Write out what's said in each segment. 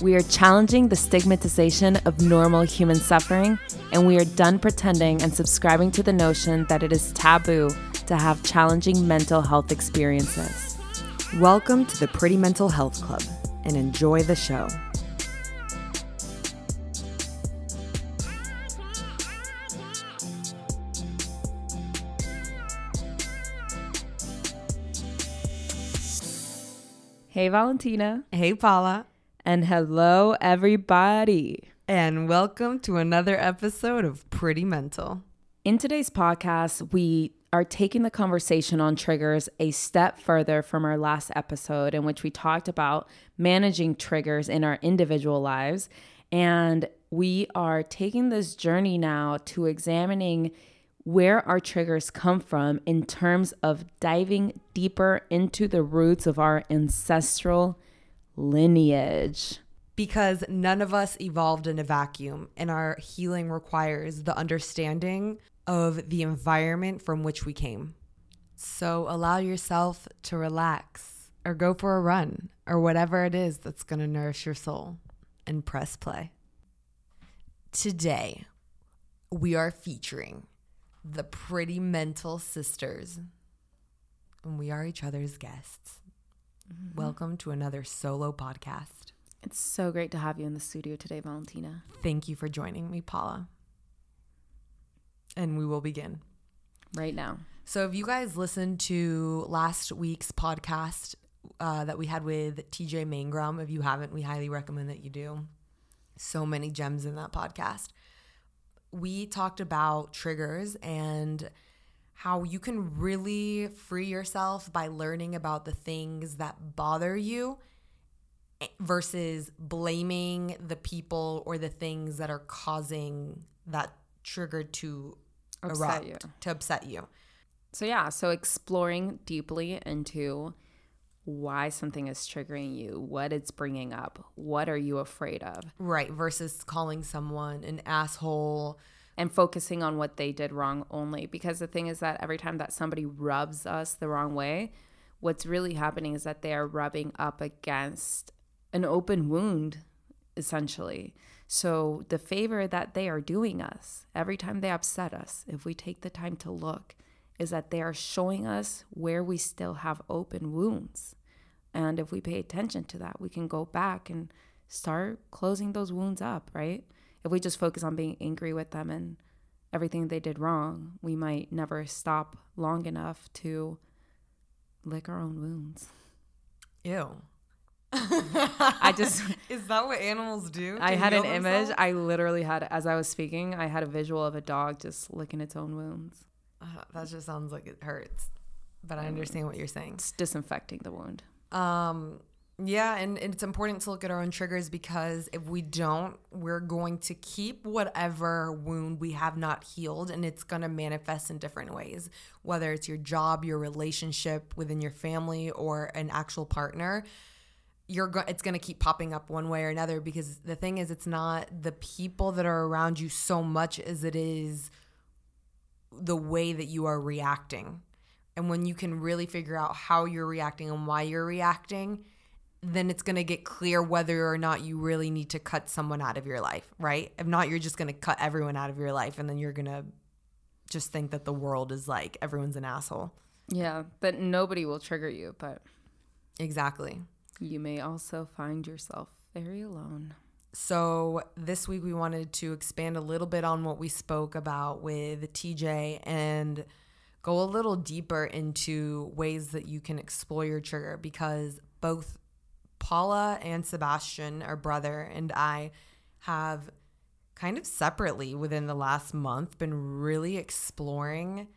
We are challenging the stigmatization of normal human suffering, and we are done pretending and subscribing to the notion that it is taboo to have challenging mental health experiences. Welcome to the Pretty Mental Health Club and enjoy the show. Hey, Valentina. Hey, Paula. And hello, everybody. And welcome to another episode of Pretty Mental. In today's podcast, we are taking the conversation on triggers a step further from our last episode, in which we talked about managing triggers in our individual lives. And we are taking this journey now to examining where our triggers come from in terms of diving deeper into the roots of our ancestral lineage. Because none of us evolved in a vacuum, and our healing requires the understanding of the environment from which we came. So allow yourself to relax or go for a run or whatever it is that's going to nourish your soul and press play. Today, we are featuring the Pretty Mental Sisters. And we are each other's guests. Mm-hmm. Welcome to another solo podcast. It's so great to have you in the studio today, Valentina. Thank you for joining me, Paula. And we will begin right now. So, if you guys listened to last week's podcast uh, that we had with TJ Mangrum, if you haven't, we highly recommend that you do. So many gems in that podcast we talked about triggers and how you can really free yourself by learning about the things that bother you eh, versus blaming the people or the things that are causing that trigger to upset erupt, you. to upset you. So yeah, so exploring deeply into why something is triggering you, what it's bringing up, what are you afraid of? Right, versus calling someone an asshole and focusing on what they did wrong only. Because the thing is that every time that somebody rubs us the wrong way, what's really happening is that they are rubbing up against an open wound, essentially. So the favor that they are doing us every time they upset us, if we take the time to look, is that they are showing us where we still have open wounds. And if we pay attention to that, we can go back and start closing those wounds up, right? If we just focus on being angry with them and everything they did wrong, we might never stop long enough to lick our own wounds. Ew. I just is that what animals do? I had an image. I literally had, as I was speaking, I had a visual of a dog just licking its own wounds. Uh, that just sounds like it hurts, but I understand what you're saying. It's disinfecting the wound. Um, yeah, and, it's important to look at our own triggers because if we don't, we're going to keep whatever wound we have not healed and it's going to manifest in different ways. Whether it's your job, your relationship within your family, or an actual partner, you're go- it's going to keep popping up one way or another because the thing is, it's not the people that are around you so much as it is the way that you are reacting. And when you can really figure out how you're reacting and why you're reacting, then it's going to get clear whether or not you really need to cut someone out of your life, right? If not, you're just going to cut everyone out of your life and then you're going to just think that the world is like everyone's an asshole. Yeah, but nobody will trigger you, but exactly. You may also find yourself very alone. So, this week we wanted to expand a little bit on what we spoke about with TJ and go a little deeper into ways that you can explore your trigger because both Paula and Sebastian, our brother, and I have kind of separately within the last month been really exploring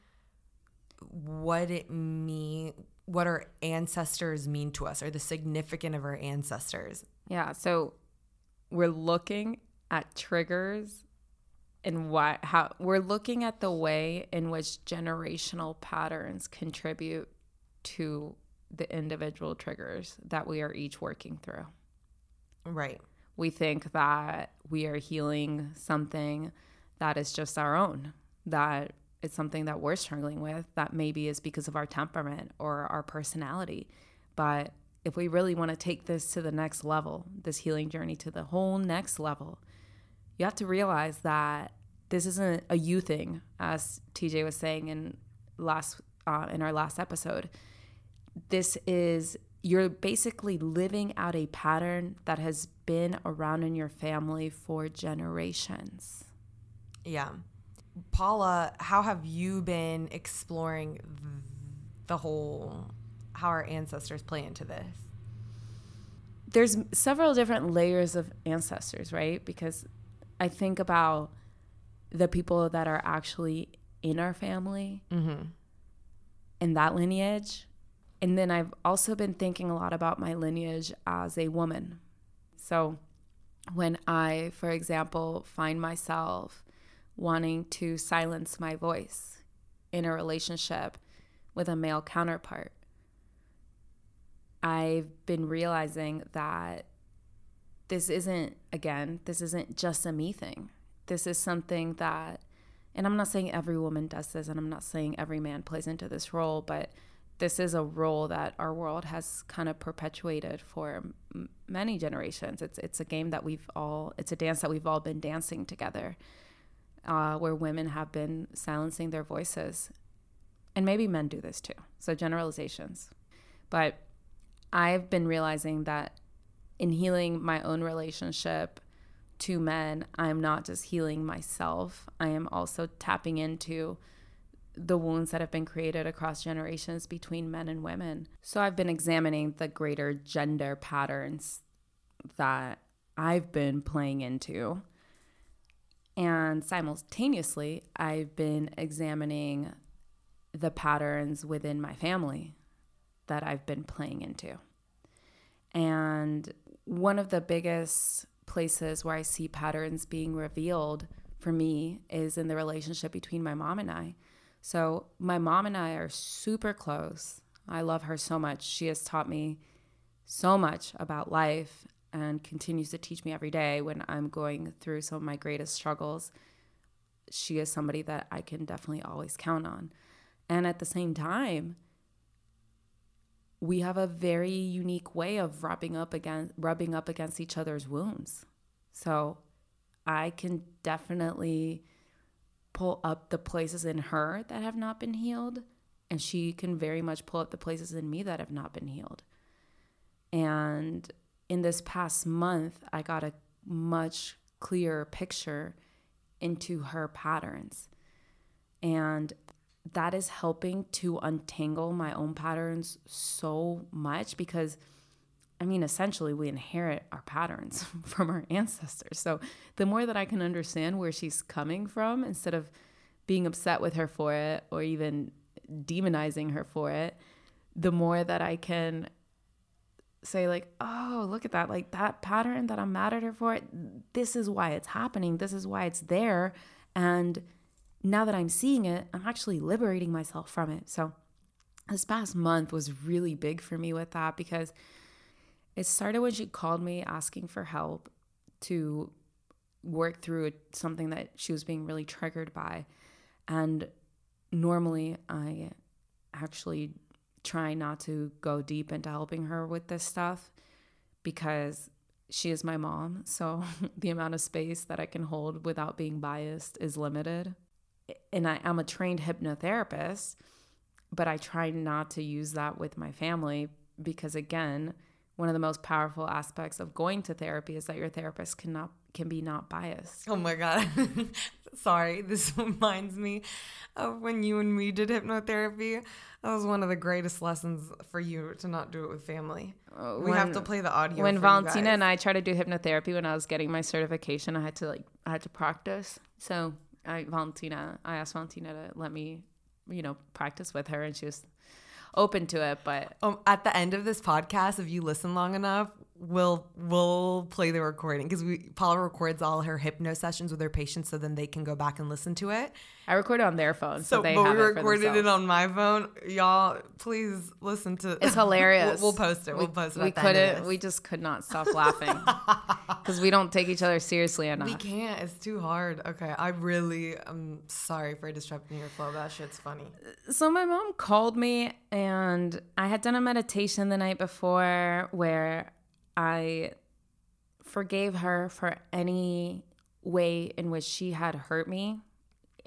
what it mean what our ancestors mean to us or the significance of our ancestors. Yeah, so we're looking at triggers and why how we're looking at the way in which generational patterns contribute to the individual triggers that we are each working through. Right. We think that we are healing something that is just our own, that it's something that we're struggling with, that maybe is because of our temperament or our personality. But if we really want to take this to the next level, this healing journey to the whole next level, you have to realize that this isn't a you thing, as TJ was saying in last uh, in our last episode. This is you're basically living out a pattern that has been around in your family for generations. Yeah. Paula, how have you been exploring the whole how our ancestors play into this? There's several different layers of ancestors, right? Because I think about the people that are actually in our family Mm-hmm. in that lineage. And then I've also been thinking a lot about my lineage as a woman. So when I, for example, find myself wanting to silence my voice in a relationship with a male counterpart, I've been realizing that this isn't, again, this isn't just a me thing. This is something that, and I'm not saying every woman does this, and I'm not saying every man plays into this role, but this is a role that our world has kind of perpetuated for m- many generations. It's it's a game that we've all, it's a dance that we've all been dancing together, uh, where women have been silencing their voices, and maybe men do this too. So generalizations, but I've been realizing that in healing my own relationship to men, I'm not just healing myself, I am also tapping into the wounds that have been created across generations between men and women. So I've been examining the greater gender patterns that I've been playing into. And simultaneously, I've been examining the patterns within my family that I've been playing into. And one of the biggest places where I see patterns being revealed for me is in the relationship between my mom and I. So, my mom and I are super close. I love her so much. She has taught me so much about life and continues to teach me every day when I'm going through some of my greatest struggles. She is somebody that I can definitely always count on. And at the same time, we have a very unique way of rubbing up against rubbing up against each other's wounds. So I can definitely pull up the places in her that have not been healed and she can very much pull up the places in me that have not been healed. And in this past month, I got a much clearer picture into her patterns. And that is helping to untangle my own patterns so much because I mean, essentially, we inherit our patterns from our ancestors. So, the more that I can understand where she's coming from instead of being upset with her for it or even demonizing her for it, the more that I can say, like, oh, look at that. Like, that pattern that I'm mad at her for, this is why it's happening. This is why it's there. And now that I'm seeing it, I'm actually liberating myself from it. So, this past month was really big for me with that because it started when she called me asking for help to work through something that she was being really triggered by. And normally I actually try not to go deep into helping her with this stuff because she is my mom. So the amount of space that I can hold without being biased is limited. And I am a trained hypnotherapist, but I try not to use that with my family because, again, one of the most powerful aspects of going to therapy is that your therapist cannot can be not biased. Oh my god. Sorry, this reminds me of when you and me did hypnotherapy. That was one of the greatest lessons for you to not do it with family. Uh, we have to play the audio. When Valentina and I tried to do hypnotherapy when I was getting my certification, I had to like I had to practice. So I Valentina, I asked Valentina to let me, you know, practice with her, and she was open to it. But um, at the end of this podcast, if you listen long enough, we'll we'll play the recording because we Paula records all her hypno sessions with her patients, so then they can go back and listen to it. I record it on their phone, so, So, they but have we it recorded it on my phone. Y'all, please listen to. It's hilarious. we'll, we'll post it. We'll we, post it. We at the end of couldn't. We just could not stop laughing because we don't take each other seriously enough. We can't. It's too hard. Okay, I really. I'm sorry for disrupting your flow. That shit's funny. so my mom called me and I had done a meditation the night before where I forgave her for any way in which she had hurt me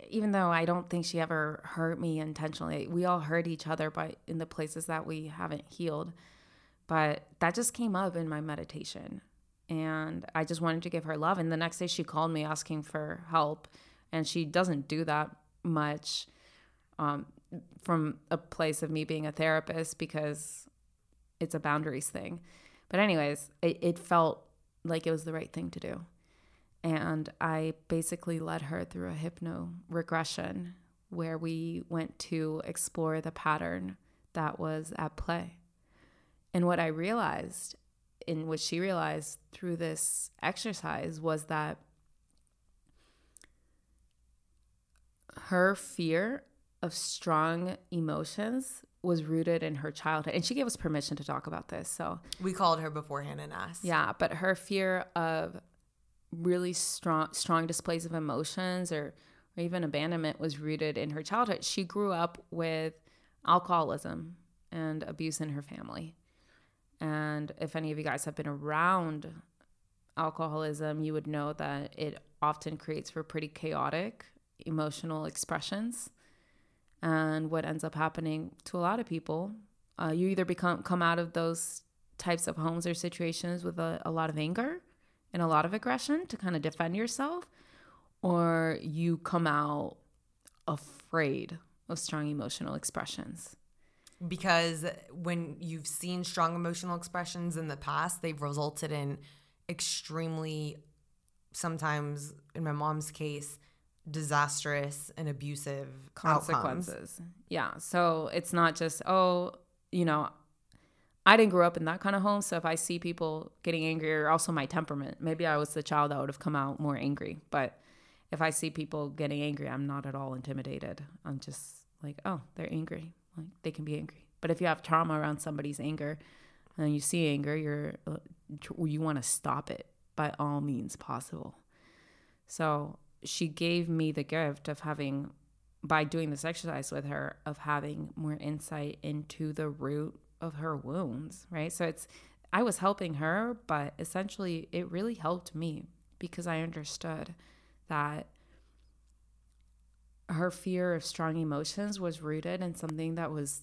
even though I don't think she ever hurt me intentionally. We all hurt each other but in the places that we haven't healed. But that just came up in my meditation and I just wanted to give her love and the next day she called me asking for help and she doesn't do that much um, from a place of me being a therapist because it's a boundaries thing. But, anyways, it, it felt like it was the right thing to do. And I basically led her through a hypno regression where we went to explore the pattern that was at play. And what I realized, in what she realized through this exercise, was that her fear of strong emotions was rooted in her childhood. And she gave us permission to talk about this. So, We called her beforehand and asked. yeah, but her fear of really strong strong displays of emotions or, or even abandonment was rooted in her childhood. She grew up with alcoholism and abuse in her family. And if any of you guys have been around alcoholism, you would know that it often creates for pretty chaotic emotional expressions. And what ends up happening to a lot of people, uh, you either become come out of those types of homes or situations with a, a lot of anger and a lot of aggression to kind of defend yourself, or you come out afraid of strong emotional expressions. because when you've seen strong emotional expressions in the past, they've resulted in extremely, sometimes in my mom's case, disastrous and abusive outcomes. consequences. Yeah. So it's not just, oh, you know, I didn't grow up in that kind of home. So if I see people getting angry, or also my temperament, maybe I was the child that would have come out more angry. But if I see people getting angry, I'm not at all intimidated. I'm just like, oh, they're angry. Like they can be angry. But if you have trauma around somebody's anger and you see anger, you're uh, you want to stop it by all means possible. So she gave me the gift of having, by doing this exercise with her, of having more insight into the root of her wounds, right? So it's, I was helping her, but essentially it really helped me because I understood that her fear of strong emotions was rooted in something that was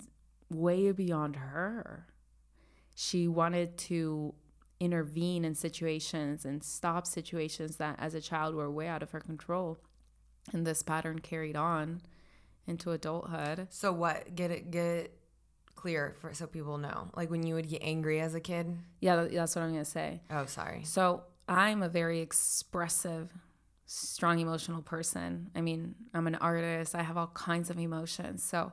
way beyond her. She wanted to intervene in situations and stop situations that as a child were way out of her control. And this pattern carried on into adulthood. So what? Get it get it clear for so people know. Like when you would get angry as a kid. Yeah, that's what I'm going to say. Oh, sorry. So I'm a very expressive, strong emotional person. I mean, I'm an artist, I have all kinds of emotions. So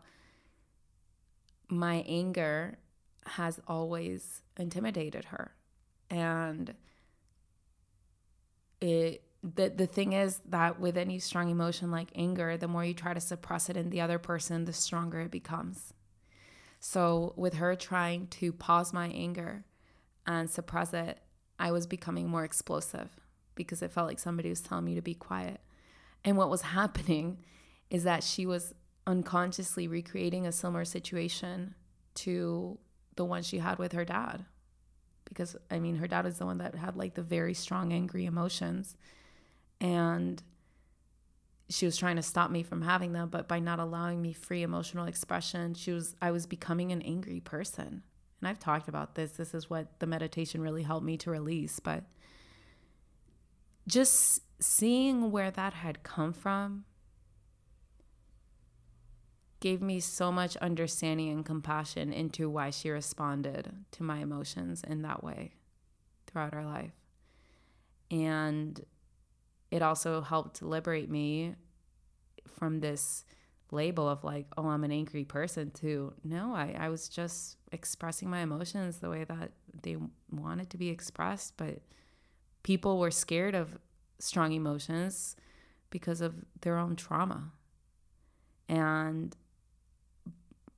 my anger has always intimidated her. And it the the thing is that with any strong emotion like anger, the more you try to suppress it in the other person, the stronger it becomes. So with her trying to pause my anger and suppress it, I was becoming more explosive because it felt like somebody was telling me to be quiet. And what was happening is that she was unconsciously recreating a similar situation to the one she had with her dad. Because, I mean, her dad is the one that had like the very strong, angry emotions. And she was trying to stop me from having them, but by not allowing me free emotional expression, she was, I was becoming an angry person and I've talked about this. This is what the meditation really helped me to release. But just seeing where that had come from gave me so much understanding and compassion into why she responded to my emotions in that way throughout our life. And it also helped liberate me from this label of like, oh, I'm an angry person to no, I, I was just expressing my emotions the way that they wanted to be expressed, but people were scared of strong emotions because of their own trauma. And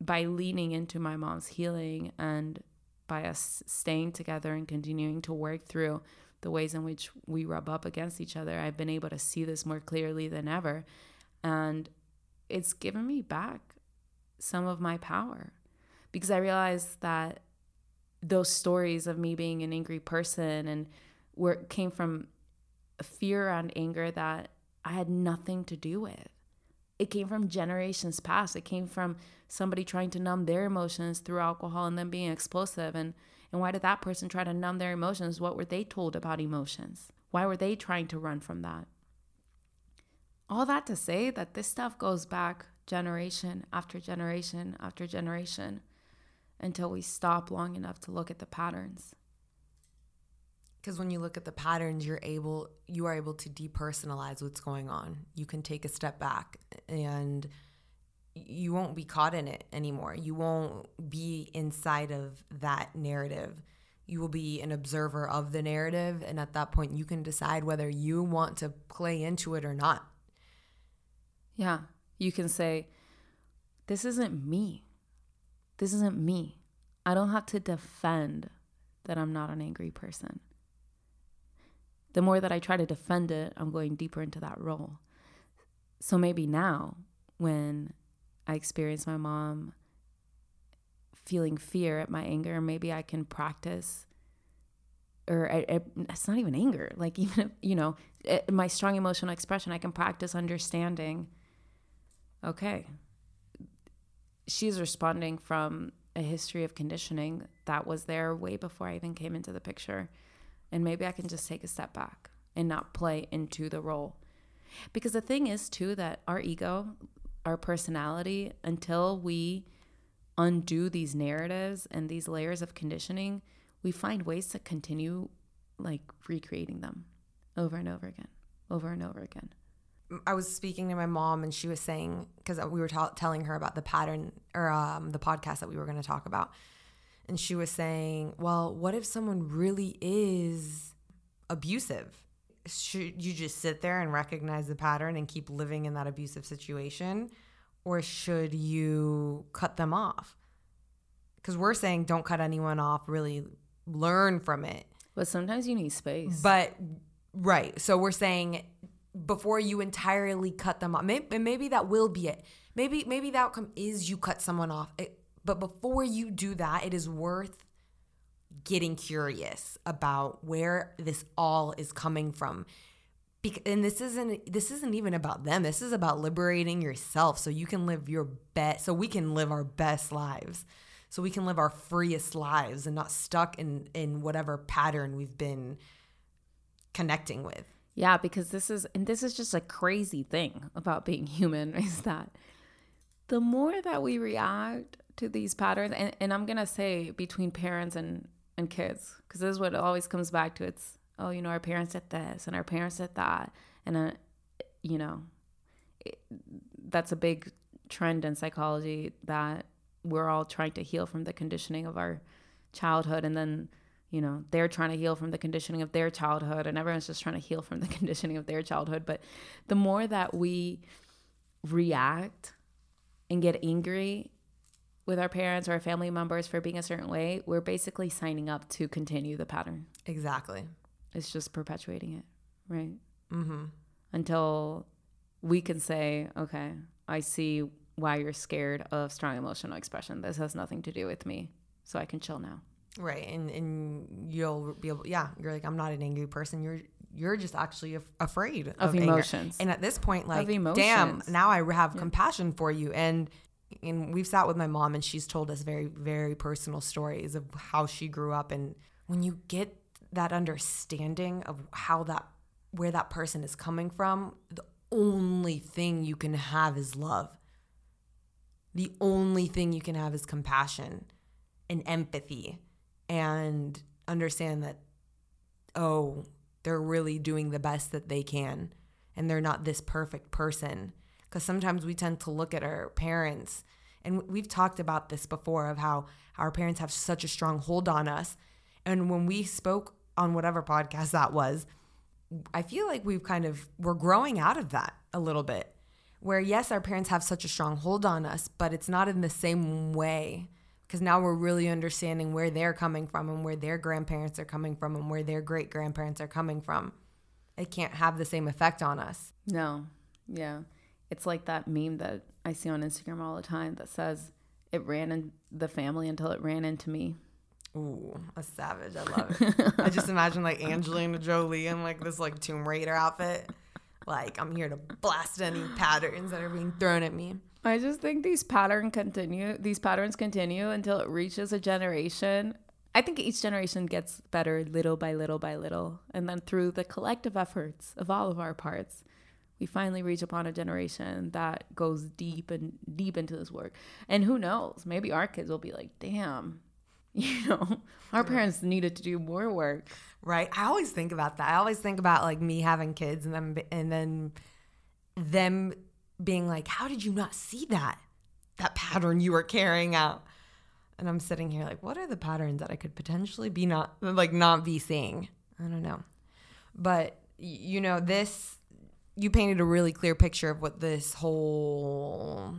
by leaning into my mom's healing and by us staying together and continuing to work through the ways in which we rub up against each other, I've been able to see this more clearly than ever. And it's given me back some of my power because I realized that those stories of me being an angry person and where came from fear and anger that I had nothing to do with. It came from generations past. It came from somebody trying to numb their emotions through alcohol and then being explosive. And, and why did that person try to numb their emotions? What were they told about emotions? Why were they trying to run from that? All that to say that this stuff goes back generation after generation after generation until we stop long enough to look at the patterns because when you look at the patterns you're able you are able to depersonalize what's going on. You can take a step back and you won't be caught in it anymore. You won't be inside of that narrative. You will be an observer of the narrative and at that point you can decide whether you want to play into it or not. Yeah. You can say this isn't me. This isn't me. I don't have to defend that i'm not an angry person the more that I try to defend it, I'm going deeper into that role. So maybe now, when I experience my mom feeling fear at my anger, maybe I can practice, or I, I, it's not even anger, like even if, you know, it, my strong emotional expression, I can practice understanding, okay, she's responding from a history of conditioning that was there way before I even came into the picture and maybe I can just take a step back and not play into the role. Because the thing is, too, that our ego, our personality, until we undo these narratives and these layers of conditioning, we find ways to continue like recreating them over and over again, over and over again. I was speaking to my mom and she was saying, because we were ta- telling her about the pattern or um, the podcast that we were going to talk about and she was saying, Well, what if someone really is abusive? Should you just sit there and recognize the pattern and keep living in that abusive situation? Or should you cut them off? Because we're saying don't cut anyone off, really learn from it. But sometimes you need space. But, right. So we're saying before you entirely cut them off, maybe, maybe that will be it. Maybe, maybe the outcome is you cut someone off. It, but before you do that, it is worth getting curious about where this all is coming from. and this isn't this isn't even about them. This is about liberating yourself so you can live your best so we can live our best lives. So we can live our freest lives and not stuck in in whatever pattern we've been connecting with. Yeah, because this is and this is just a crazy thing about being human is that the more that we react to these patterns and, and i'm gonna say between parents and and kids because this is what always comes back to it's oh you know our parents did this and our parents did that and uh, you know it, that's a big trend in psychology that we're all trying to heal from the conditioning of our childhood and then you know they're trying to heal from the conditioning of their childhood and everyone's just trying to heal from the conditioning of their childhood but the more that we react and get angry with our parents or our family members for being a certain way, we're basically signing up to continue the pattern. Exactly. It's just perpetuating it, right? Mm-hmm. Until we can say, okay, I see why you're scared of strong emotional expression. This has nothing to do with me, so I can chill now. Right, and and you'll be able, yeah, you're like, I'm not an angry person. You're you're just actually af- afraid of, of emotions. Anger. And at this point, like, damn, now I have yeah. compassion for you, and and we've sat with my mom and she's told us very very personal stories of how she grew up. And when you get that understanding of how that where that person is coming from the only thing you can have is love. The only thing you can have is compassion and empathy and understand that oh they're really doing the best that they can and they're not this perfect person because sometimes we tend to look at our parents and we've talked about this before of how our parents have such a strong hold on us And when we spoke on whatever podcast that was, I feel like we've kind of we're growing out of that a little bit. Where yes, our parents have such a strong hold on us, but it's not in the same way because now we're really understanding where they're coming from and where their grandparents are coming from and where their great grandparents are coming from. It can't have the same effect on us. No. Yeah. It's like that meme that I see on Instagram all the time that says it ran in the family until it ran into me. Ooh, a savage. I love it. I just imagine like Angelina Jolie in like this like Tomb Raider outfit. Like I'm here to blast any patterns that are being thrown at me. I just think these pattern continue these patterns continue until it reaches a generation. I think each generation gets better little by little by little. And then through the collective efforts of all of our parts, we finally reach upon a generation that goes deep and deep into this work. And who knows? Maybe our kids will be like, damn, you know, our parents needed to do more work. Right. I always think about that. I always think about like me having kids and then and then them being like, "How did you not see that? That pattern you were carrying out?" And I'm sitting here like, "What are the patterns that I could potentially be not like not be seeing?" I don't know. But you know, this you painted a really clear picture of what this whole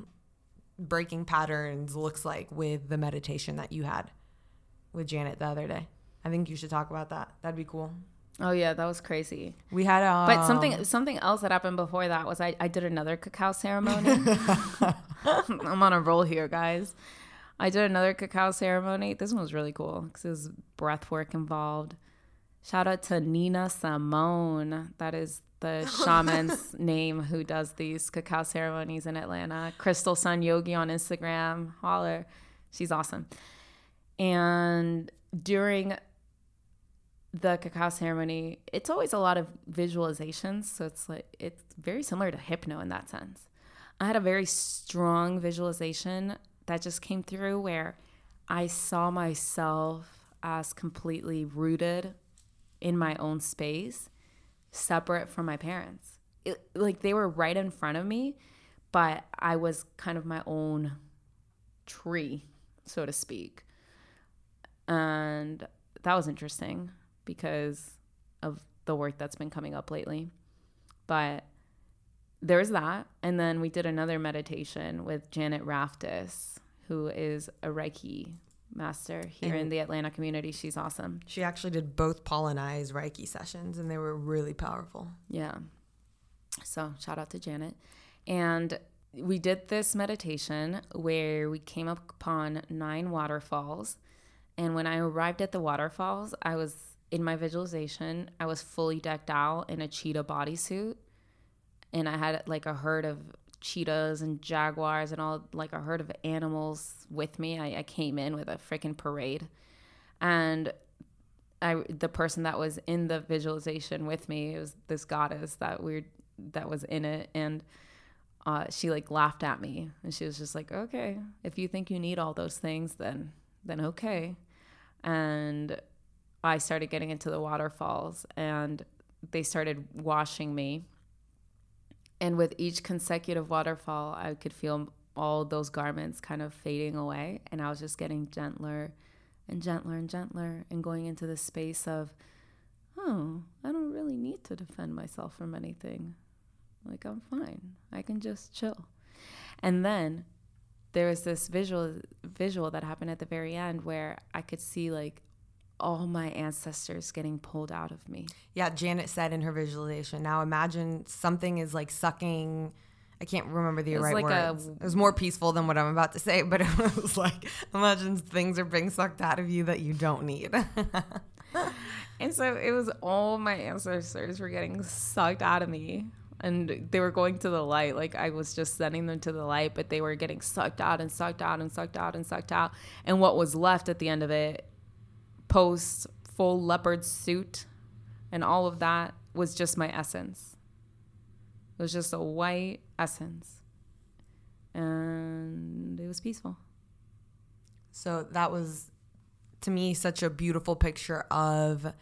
breaking patterns looks like with the meditation that you had with Janet the other day. I think you should talk about that. That'd be cool. Oh yeah, that was crazy. We had um, But something something else that happened before that was I, I did another cacao ceremony. I'm on a roll here, guys. I did another cacao ceremony. This one was really cool because it was breath work involved. Shout out to Nina Simone. That is the shaman's name who does these cacao ceremonies in Atlanta. Crystal Sun Yogi on Instagram. Holler. She's awesome. And during the cacao ceremony, it's always a lot of visualizations. So it's like it's very similar to hypno in that sense. I had a very strong visualization that just came through where I saw myself as completely rooted in my own space, separate from my parents. It, like they were right in front of me, but I was kind of my own tree, so to speak. And that was interesting because of the work that's been coming up lately. But there's that. And then we did another meditation with Janet Raftis, who is a Reiki master here and in the Atlanta community. She's awesome. She actually did both Paul and I's Reiki sessions, and they were really powerful. Yeah. So shout out to Janet. And we did this meditation where we came upon nine waterfalls. And when I arrived at the waterfalls, I was in my visualization, I was fully decked out in a cheetah bodysuit. And I had like a herd of cheetahs and jaguars and all like a herd of animals with me. I, I came in with a freaking parade. And I the person that was in the visualization with me, it was this goddess that we that was in it and uh, she like laughed at me and she was just like, "Okay, if you think you need all those things, then then okay." And I started getting into the waterfalls and they started washing me. And with each consecutive waterfall, I could feel all those garments kind of fading away. And I was just getting gentler and gentler and gentler and going into the space of, oh, I don't really need to defend myself from anything. Like, I'm fine. I can just chill. And then there was this visual visual that happened at the very end where I could see like all my ancestors getting pulled out of me. Yeah, Janet said in her visualization. Now imagine something is like sucking. I can't remember the right like words. A, it was more peaceful than what I'm about to say, but it was like imagine things are being sucked out of you that you don't need. and so it was all my ancestors were getting sucked out of me and they were going to the light. Like I was just sending them to the light, but they were getting sucked out and sucked out and sucked out and sucked out. And what was left at the end of it, post full leopard suit and all of that, was just my essence. It was just a white essence. And it was peaceful. So that was, to me, such a beautiful picture of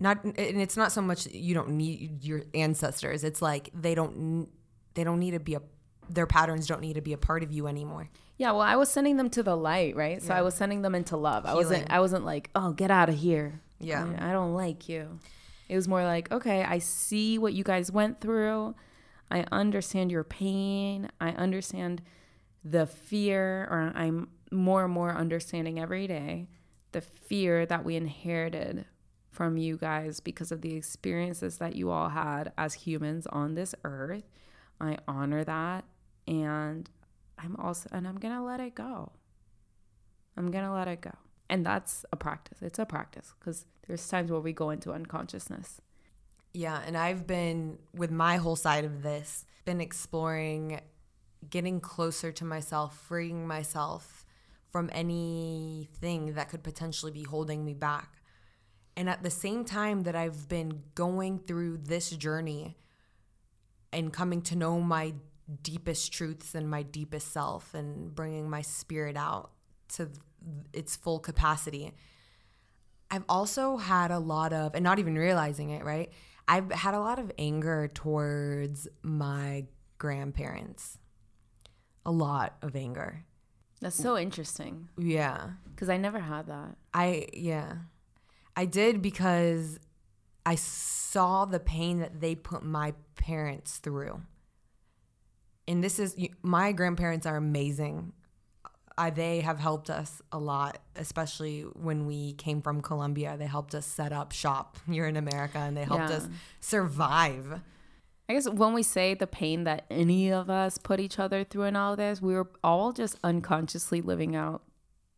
not and it's not so much you don't need your ancestors it's like they don't they don't need to be a their patterns don't need to be a part of you anymore. Yeah, well, I was sending them to the light, right? So Yeah. I was sending them into love. I wasn't I wasn't like, "Oh, get out of here." Yeah. I I don't like you. It was more like, "Okay, I see what you guys went through. I understand your pain. I understand the fear or I'm more and more understanding every day the fear that we inherited from you guys because of the experiences that you all had as humans on this earth. I honor that and I'm also and I'm going to let it go. I'm going to let it go. And that's a practice. It's a practice cuz there's times where we go into unconsciousness. Yeah, and I've been with my whole side of this, been exploring getting closer to myself, freeing myself from anything that could potentially be holding me back. And at the same time that I've been going through this journey and coming to know my deepest truths and my deepest self and bringing my spirit out to its full capacity, I've also had a lot of, and not even realizing it, right? I've had a lot of anger towards my grandparents. A lot of anger. That's so interesting Yeah. cuz I never had that. I, yeah. I did because I saw the pain that they put my parents through. And this is, my grandparents are amazing. I, they have helped us a lot, especially when we came from Colombia. They helped us set up shop here in America and they helped Yeah. us survive. I guess when we say the pain that any of us put each other through in all this, we were all just unconsciously living out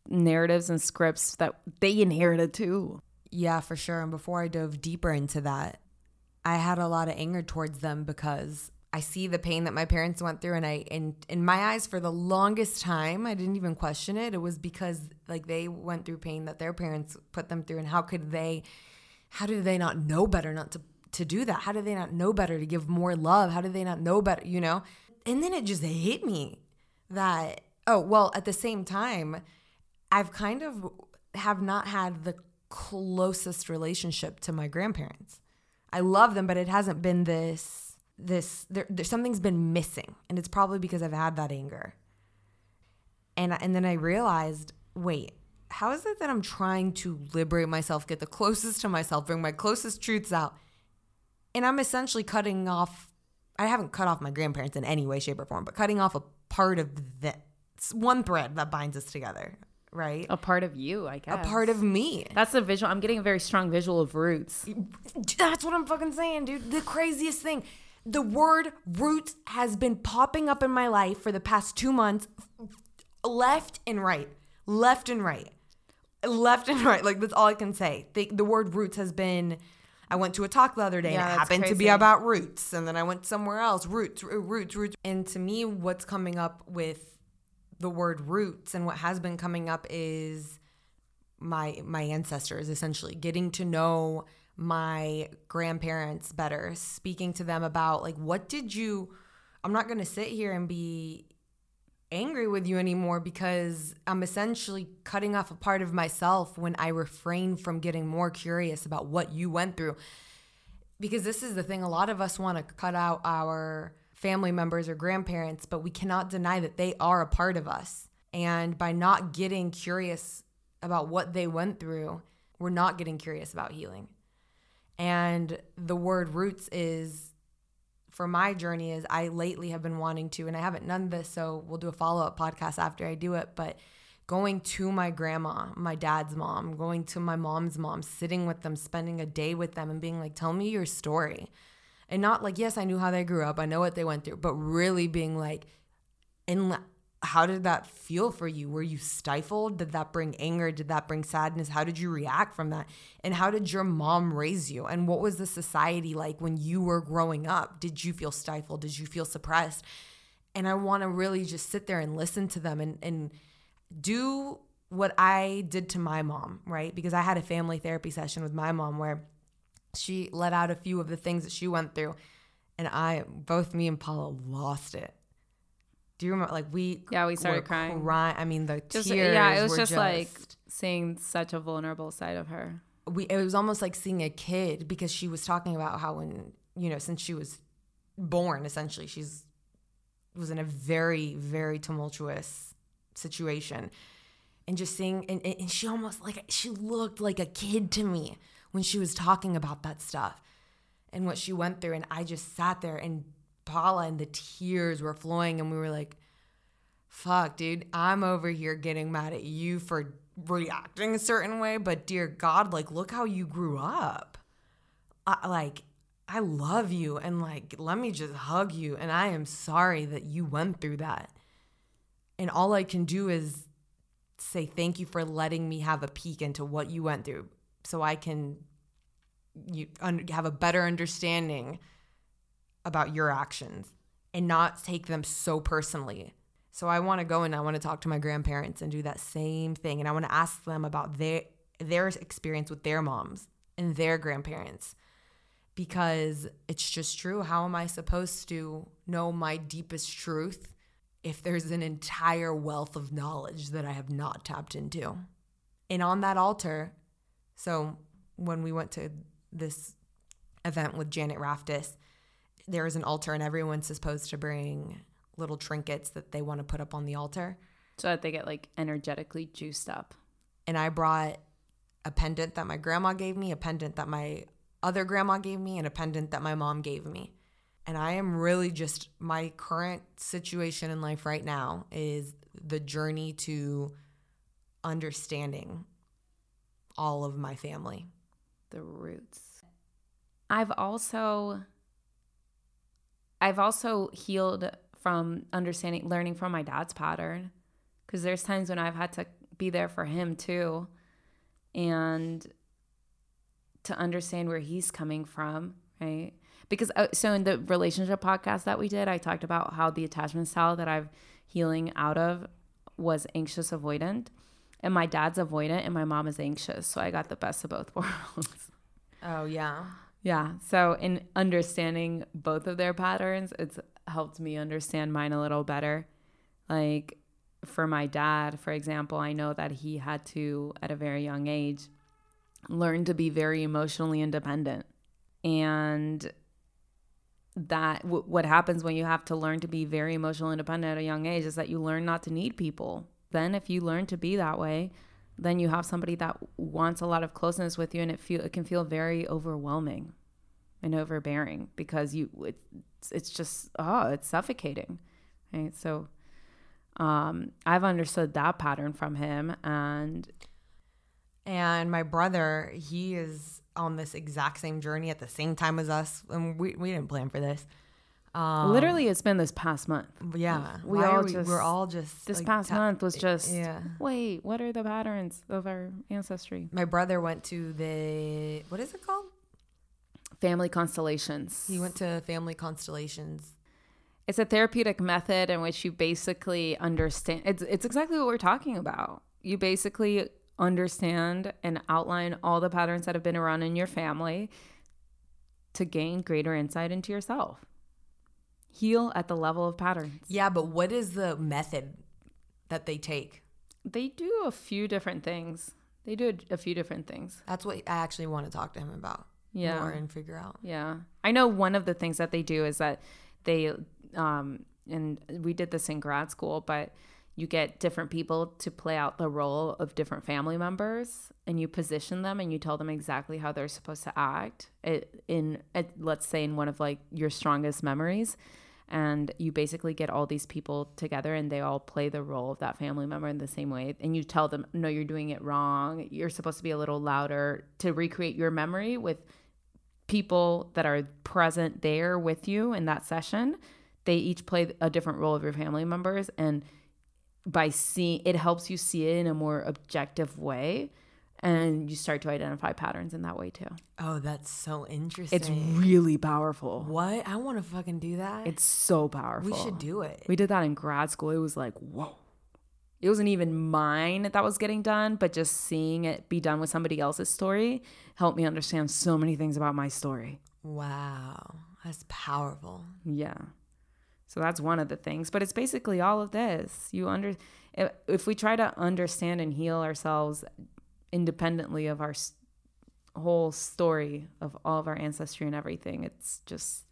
narratives and scripts that they inherited too. Yeah, for sure. And before I dove deeper into that, I had a lot of anger towards them because I see the pain that my parents went through and I and in my eyes for the longest time I didn't even question it. It was because like they went through pain that their parents put them through and how could they how did they not know better not to to do that? How did they not know better to give more love? How did they not know better, you know? And then it just hit me that oh, well, at the same time, I've kind of have not had the closest relationship to my grandparents. I love them, but it hasn't been this this there, there something's been missing, and it's probably because I've had that anger. And and then I realized, wait, how is it that I'm trying to liberate myself, get the closest to myself, bring my closest truths out, and I'm essentially cutting off. I haven't cut off my grandparents in any way, shape, or form, but cutting off a part of that one thread that binds us together, right? A part of you, I guess. A part of me. That's a visual. I'm getting a very strong visual of roots. That's what I'm fucking saying, dude. The craziest thing. The word roots has been popping up in my life for the past two months, left and right, left and right, left and right. Like, that's all I can say. The, the word roots has been. I went to a talk the other day Yeah, and it happened to be about roots. And then I went somewhere else. Roots, roots, roots. And to me, what's coming up with the word roots and what has been coming up is my my ancestors essentially getting to know my grandparents better speaking to them about like what did you I'm not going to sit here and be angry with you anymore because I'm essentially cutting off a part of myself when I refrain from getting more curious about what you went through. Because this is the thing a lot of us want to cut out our family members or grandparents but we cannot deny that they are a part of us. And by not getting curious about what they went through we're not getting curious about healing and the word roots is for my journey is I lately have been wanting to, and I haven't done this, so we'll do a follow up podcast after I do it. But going to my grandma, my dad's mom, going to my mom's mom, sitting with them, spending a day with them, and being like, tell me your story. And not like, yes, I knew how they grew up, I know what they went through, but really being like, and how did that feel for you? Were you stifled? Did that bring anger? Did that bring sadness? How did you react from that? And how did your mom raise you? And what was the society like when you were growing up? Did you feel stifled? Did you feel suppressed? And I want to really just sit there and listen to them and, and do what I did to my mom, right? Because I had a family therapy session with my mom where she let out a few of the things that she went through. And I, both me and Paula lost it. Do you remember? Like we, Yeah, we started crying. crying. I mean, the Just tears. yeah, it was were just, like seeing such a vulnerable side of her. we. It was almost like seeing a kid because she was talking about how when you know since she was born, essentially she's was in a very, very tumultuous situation. And just seeing, and, and she almost like, she looked like a kid to me when she was talking about that stuff and what she went through. And I just sat there and Paula and the tears were flowing. And we were like, fuck, dude, I'm over here getting mad at you for reacting a certain way. But dear God, like, look how you grew up. I, like, I love you. And like, let me just hug you. And I am sorry that you went through that. And all I can do is say thank you for letting me have a peek into what you went through so I can you un- have a better understanding about your actions and not take them so personally. So I want to go and I want to talk to my grandparents and do that same thing and I want to ask them about their their experience with their moms and their grandparents because it's just true. How am I supposed to know my deepest truth if there's an entire wealth of knowledge that I have not tapped into? And on that altar, so when we went to this event with Janet Raftis, there is an altar and everyone's supposed to bring little trinkets that they want to put up on the altar. So that they get like energetically juiced up. And I brought a pendant that my grandma gave me, a pendant that my other grandma gave me, and a pendant that my mom gave me. And I am really just, my current situation in life right now is the journey to understanding all of my family. The roots. I've also I've also healed from understanding learning from my dad's pattern because there's times when I've had to be there for him too and to understand where he's coming from, right? Because uh, so in the relationship podcast that we did, I talked about how the attachment style that I've healing out of was anxious avoidant and my dad's avoidant and my mom is anxious. So I got the best of both worlds. Oh, yeah. Yeah. So in understanding both of their patterns, it's helped me understand mine a little better. Like for my dad, for example, I know that he had to, at a very young age, learn to be very emotionally independent. And that w- what happens when you have to learn to be very emotionally independent at a young age is that you learn not to need people. Then if you learn to be that way, then you have somebody that wants a lot of closeness with you and it feel it can feel very overwhelming and overbearing because you it's, it's just oh it's suffocating right? So um i've understood that pattern from him and and my brother he is on this exact same journey at the same time as us and we, we didn't plan for this um, Literally, it's been this past month. Yeah, we Why all we, just we're all just this like, past ta- month was just yeah. Wait, what are the patterns of our ancestry? My brother went to the what is it called? Family constellations. He went to family constellations. It's a therapeutic method in which you basically understand. It's it's exactly what we're talking about. You basically understand and outline all the patterns that have been around in your family to gain greater insight into yourself heal at the level of patterns. Yeah, but what is the method that they take? They do a few different things. They do a, a few different things. That's what I actually want to talk to him about. Yeah. More and figure out. Yeah. I know one of the things that they do is that they um and we did this in grad school, but you get different people to play out the role of different family members and you position them and you tell them exactly how they're supposed to act in let's say in one of like your strongest memories and you basically get all these people together and they all play the role of that family member in the same way. And you tell them no you're doing it wrong. You're supposed to be a little louder to recreate your memory with people that are present there with you in that session. They each play a different role of your family members. And by seeing it helps you see it in a more objective way and you start to identify patterns in that way too. Oh, that's so interesting. It's really powerful. What? I want to fucking do that. It's so powerful. We should do it. We did that in grad school. It was like, whoa. It wasn't even mine that was getting done, but just seeing it be done with somebody else's story helped me understand so many things about my story. Wow. That's powerful. Yeah. So that's one of the things, but it's basically all of this. You under if, if we try to understand and heal ourselves independently of our whole story of all of our ancestry and everything. It's just.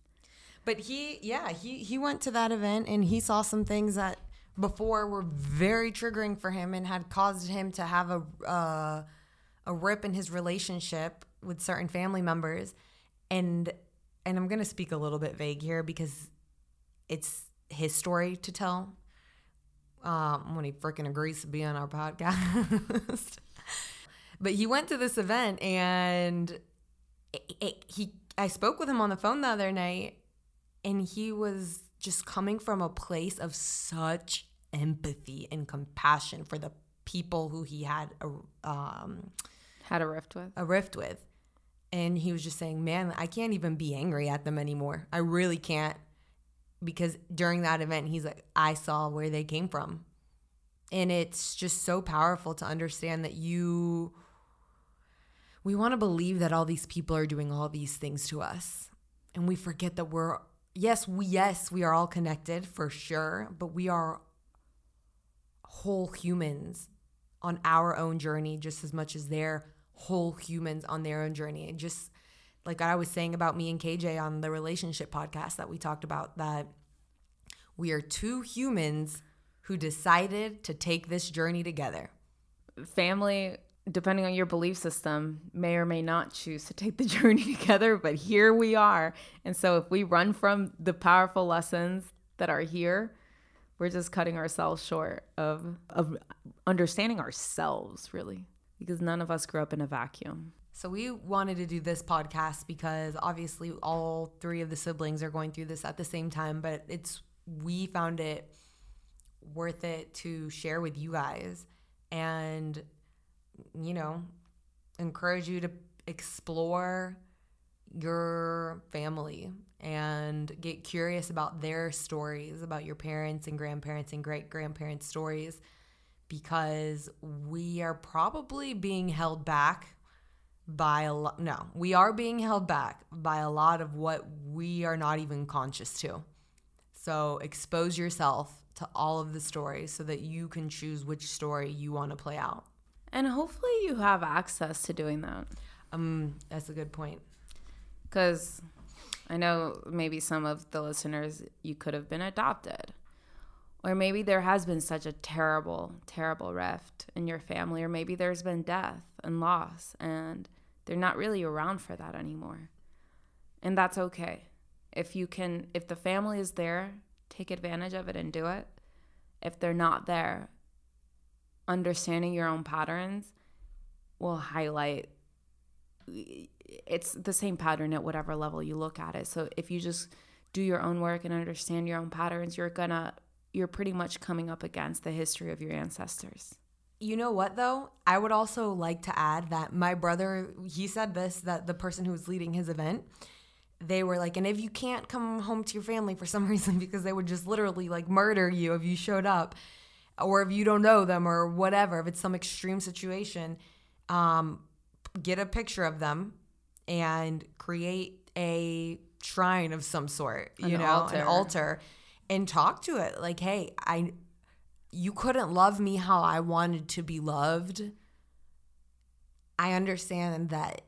But he, yeah, he he went to that event and he saw some things that before were very triggering for him and had caused him to have a uh, a rip in his relationship with certain family members, and and I'm gonna speak a little bit vague here because it's his story to tell. Um, when he freaking agrees to be on our podcast. but he went to this event and it, it, he I spoke with him on the phone the other night and he was just coming from a place of such empathy and compassion for the people who he had a um, had a rift with. a rift with. And he was just saying man i can't even be angry at them anymore. I really can't. Because during that event he's like i saw where they came from. And it's just so powerful to understand that you we want to believe that all these people are doing all these things to us. And we forget that we're yes we yes we are all connected for sure but we are whole humans on our own journey just as much as they're whole humans on their own journey. And just like i was saying about me and kj on the relationship podcast that we talked about that we are two humans who decided to take this journey together. Family depending on your belief system, may or may not choose to take the journey together, but here we are. And so if we run from the powerful lessons that are here, we're just cutting ourselves short of of understanding ourselves really because none of us grew up in a vacuum. So we wanted to do this podcast because obviously all three of the siblings are going through this at the same time, but it's we found it worth it to share with you guys and you know, encourage you to explore your family and get curious about their stories, about your parents and grandparents and great grandparents' stories, because we are probably being held back by a lot. No, we are being held back by a lot of what we are not even conscious to. So expose yourself to all of the stories so that you can choose which story you want to play out. And hopefully you have access to doing that. Um, that's a good point. Because I know maybe some of the listeners, you could have been adopted. Or maybe there has been such a terrible, terrible rift in your family. Or maybe there's been death and loss, and they're not really around for that anymore. And that's okay. If you can, if the family is there, take advantage of it and do it. If they're not there, understanding your own patterns will highlight it's the same pattern at whatever level you look at it. So if you just do your own work and understand your own patterns, you're gonna you're pretty much coming up against the history of your ancestors. You know what though? I would also like to add that my brother, he said this that the person who was leading his event, they were like, and if you can't come home to your family for some reason because they would just literally like murder you if you showed up, or if you don't know them or whatever, if it's some extreme situation, um, get a picture of them and create a shrine of some sort, you an know, altar. an altar, and talk to it. Like, hey, I, you couldn't love me how I wanted to be loved. I understand that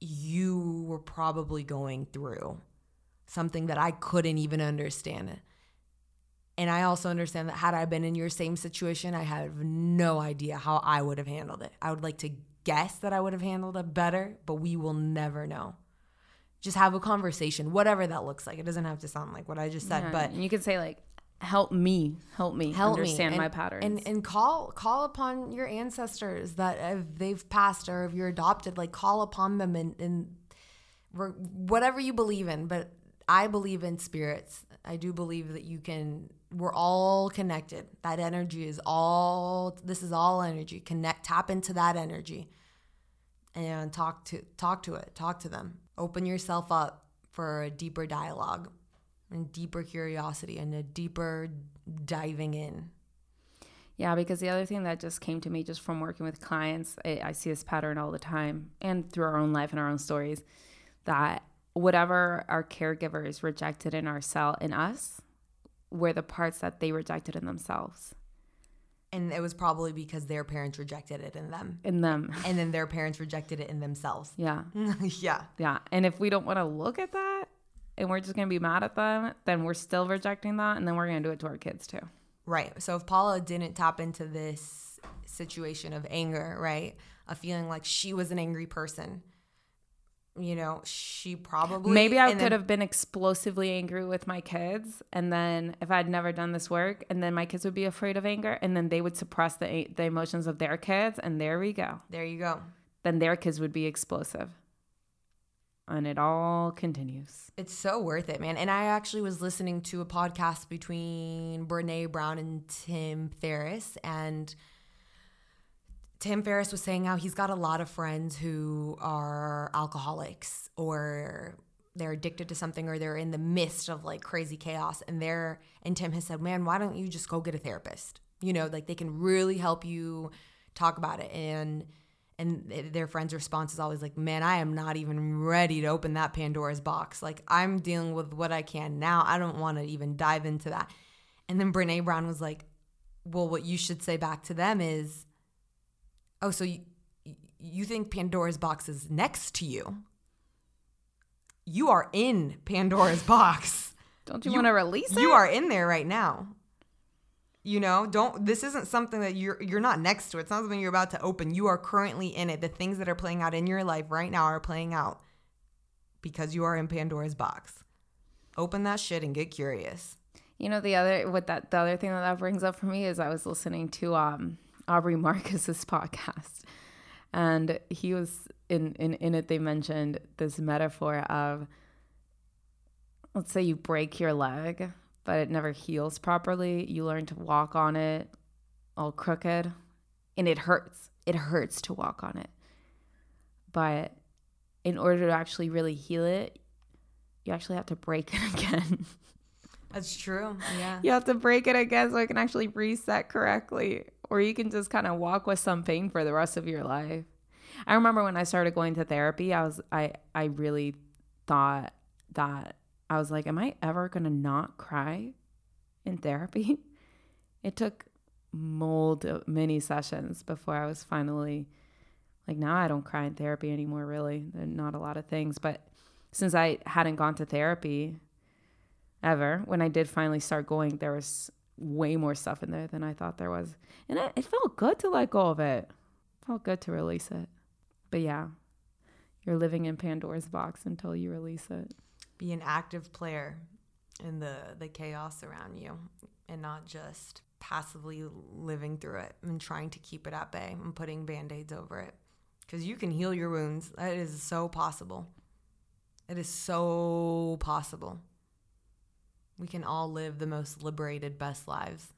you were probably going through something that I couldn't even understand. And I also understand that had I been in your same situation, I have no idea how I would have handled it. I would like to guess that I would have handled it better, but we will never know. Just have a conversation, whatever that looks like. It doesn't have to sound like what I just said, yeah, but you can say like, "Help me, help me help understand me. And, my patterns," and and call call upon your ancestors that if they've passed or if you're adopted, like call upon them and and whatever you believe in. But I believe in spirits. I do believe that you can we're all connected. That energy is all this is all energy. Connect tap into that energy and talk to talk to it. Talk to them. Open yourself up for a deeper dialogue and deeper curiosity and a deeper diving in. Yeah, because the other thing that just came to me just from working with clients, I, I see this pattern all the time and through our own life and our own stories that whatever our caregivers rejected in our cell in us, were the parts that they rejected in themselves. And it was probably because their parents rejected it in them. In them. And then their parents rejected it in themselves. Yeah. yeah. Yeah. And if we don't want to look at that, and we're just going to be mad at them, then we're still rejecting that and then we're going to do it to our kids too. Right. So if Paula didn't tap into this situation of anger, right? A feeling like she was an angry person, you know, she probably Maybe I could then- have been explosively angry with my kids, and then if I'd never done this work, and then my kids would be afraid of anger, and then they would suppress the the emotions of their kids, and there we go. There you go. Then their kids would be explosive, and it all continues. It's so worth it, man. And I actually was listening to a podcast between Brene Brown and Tim Ferriss, and Tim Ferriss was saying how he's got a lot of friends who are alcoholics or they're addicted to something or they're in the midst of like crazy chaos and they're and Tim has said, "Man, why don't you just go get a therapist?" You know, like they can really help you talk about it and and their friend's response is always like, "Man, I am not even ready to open that Pandora's box. Like I'm dealing with what I can now. I don't want to even dive into that." And then Brene Brown was like, "Well, what you should say back to them is, oh, so you you think Pandora's box is next to you? You are in Pandora's box. Don't you, You- want to release it? You are in there right now. You know, don't this isn't something that you're you're not next to. It's not something you're about to open. You are currently in it. The things that are playing out in your life right now are playing out because you are in Pandora's box. Open that shit and get curious. You know the other what that the other thing that that brings up for me is I was listening to um Aubrey Marcus's podcast, and he was in in in it. They mentioned this metaphor of let's say you break your leg, but it never heals properly. You learn to walk on it all crooked, and it hurts. It hurts to walk on it, but in order to actually really heal it, you actually have to break it again. That's true. Yeah. You have to break it again so it can actually reset correctly. Or you can just kind of walk with some pain for the rest of your life. I remember when I started going to therapy, I was I I really thought that I was like, am I ever gonna not cry in therapy? It took mold uh, many sessions before I was finally like now I don't cry in therapy anymore really. Not a lot of things. But since I hadn't gone to therapy ever. When I did finally start going, there was way more stuff in there than I thought there was. And it, it felt good to let go of it. felt good to release it. But yeah, you're living in Pandora's box until you release it. Be an active player in the the chaos around you and not just passively living through it and trying to keep it at bay and putting band-aids over it. Cuz you can heal your wounds. That is so possible. It is so possible. We can all live the most liberated best lives.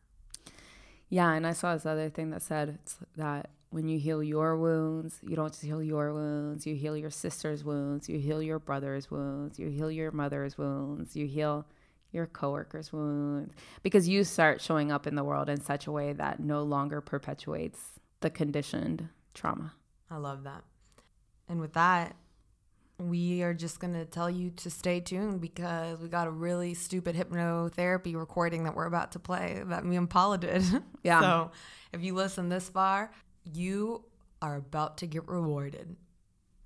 Yeah, and I saw this other thing that said it's that when you heal your wounds, you don't just heal your wounds, you heal your sister's wounds, you heal your brother's wounds, you heal your mother's wounds, you heal your coworker's wounds because you start showing up in the world in such a way that no longer perpetuates the conditioned trauma. I love that. And with that, we are just going to tell you to stay tuned because we got a really stupid hypnotherapy recording that we're about to play that me and Paula did. Yeah. so if you listen this far, you are about to get rewarded.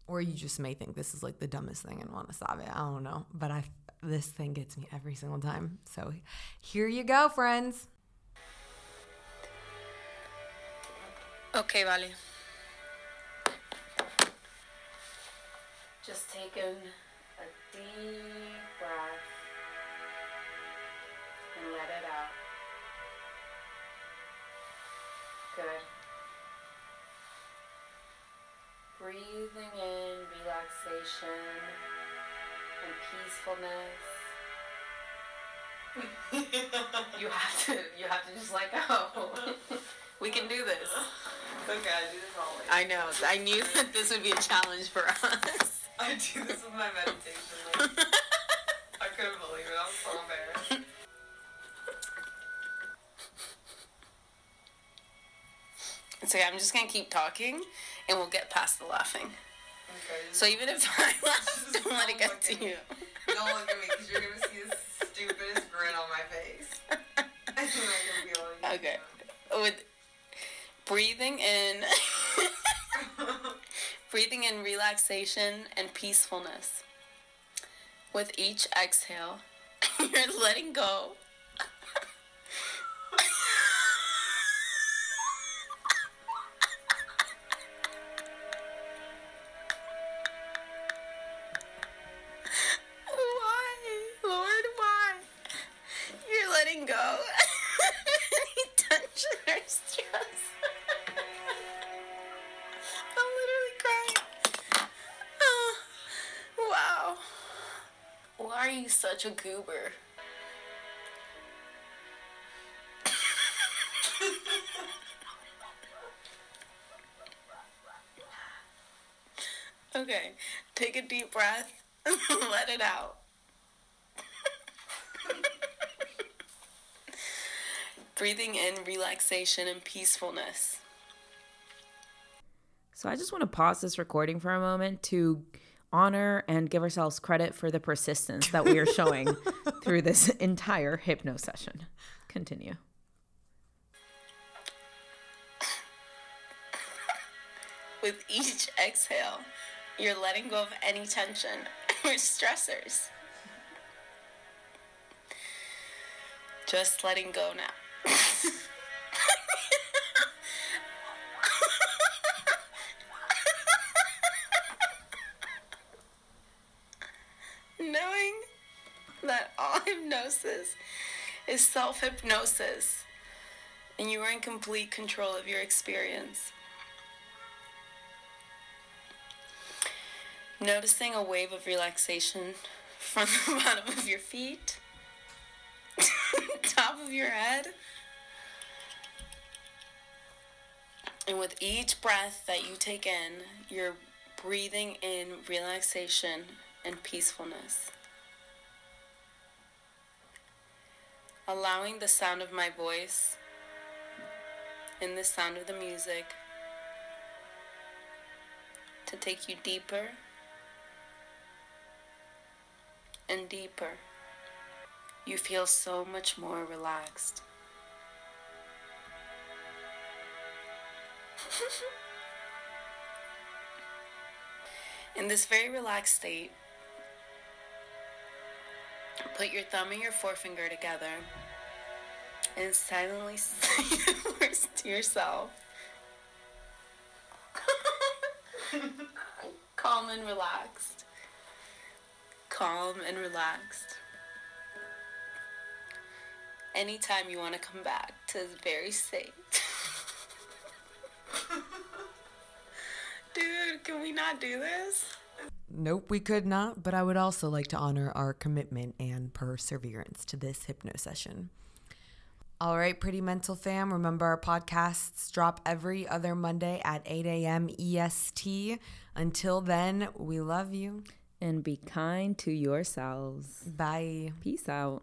Or you just may think this is like the dumbest thing and want to stop it. I don't know. But I this thing gets me every single time. So here you go, friends. Okay, Vale. Just taking a deep breath and let it out. Good. Breathing in relaxation and peacefulness. you have to you have to just let go. we can do this. Okay, I do this always. I know. I knew that this would be a challenge for us. I do this with my meditation. Like, I couldn't believe it. I'm so embarrassed. It's okay. I'm just gonna keep talking, and we'll get past the laughing. Okay. So even if I laugh, don't let it get to you. Don't look at me because you're gonna see the stupidest grin on my face. I'm not gonna be able to Okay. With breathing in, breathing in relaxation and peacefulness. With each exhale, you're letting go. Such a goober? okay, take a deep breath. Let it out. Breathing in relaxation and peacefulness. So I just want to pause this recording for a moment to honor and give ourselves credit for the persistence that we are showing through this entire hypno session. Continue. With each exhale, you're letting go of any tension or stressors. Just letting go now. Is self hypnosis and you are in complete control of your experience. Noticing a wave of relaxation from the bottom of your feet, top of your head. And with each breath that you take in, you're breathing in relaxation and peacefulness. Allowing the sound of my voice and the sound of the music to take you deeper and deeper. You feel so much more relaxed. In this very relaxed state, put your thumb and your forefinger together and silently say the words to yourself. Calm and relaxed. Calm and relaxed. Anytime you want to come back to this very state. Dude, can we not do this? Nope, we could not, but I would also like to honor our commitment and perseverance to this hypno session. All right, pretty mental fam. Remember, our podcasts drop every other Monday at 8 a.m. EST. Until then, we love you. And be kind to yourselves. Bye. Peace out.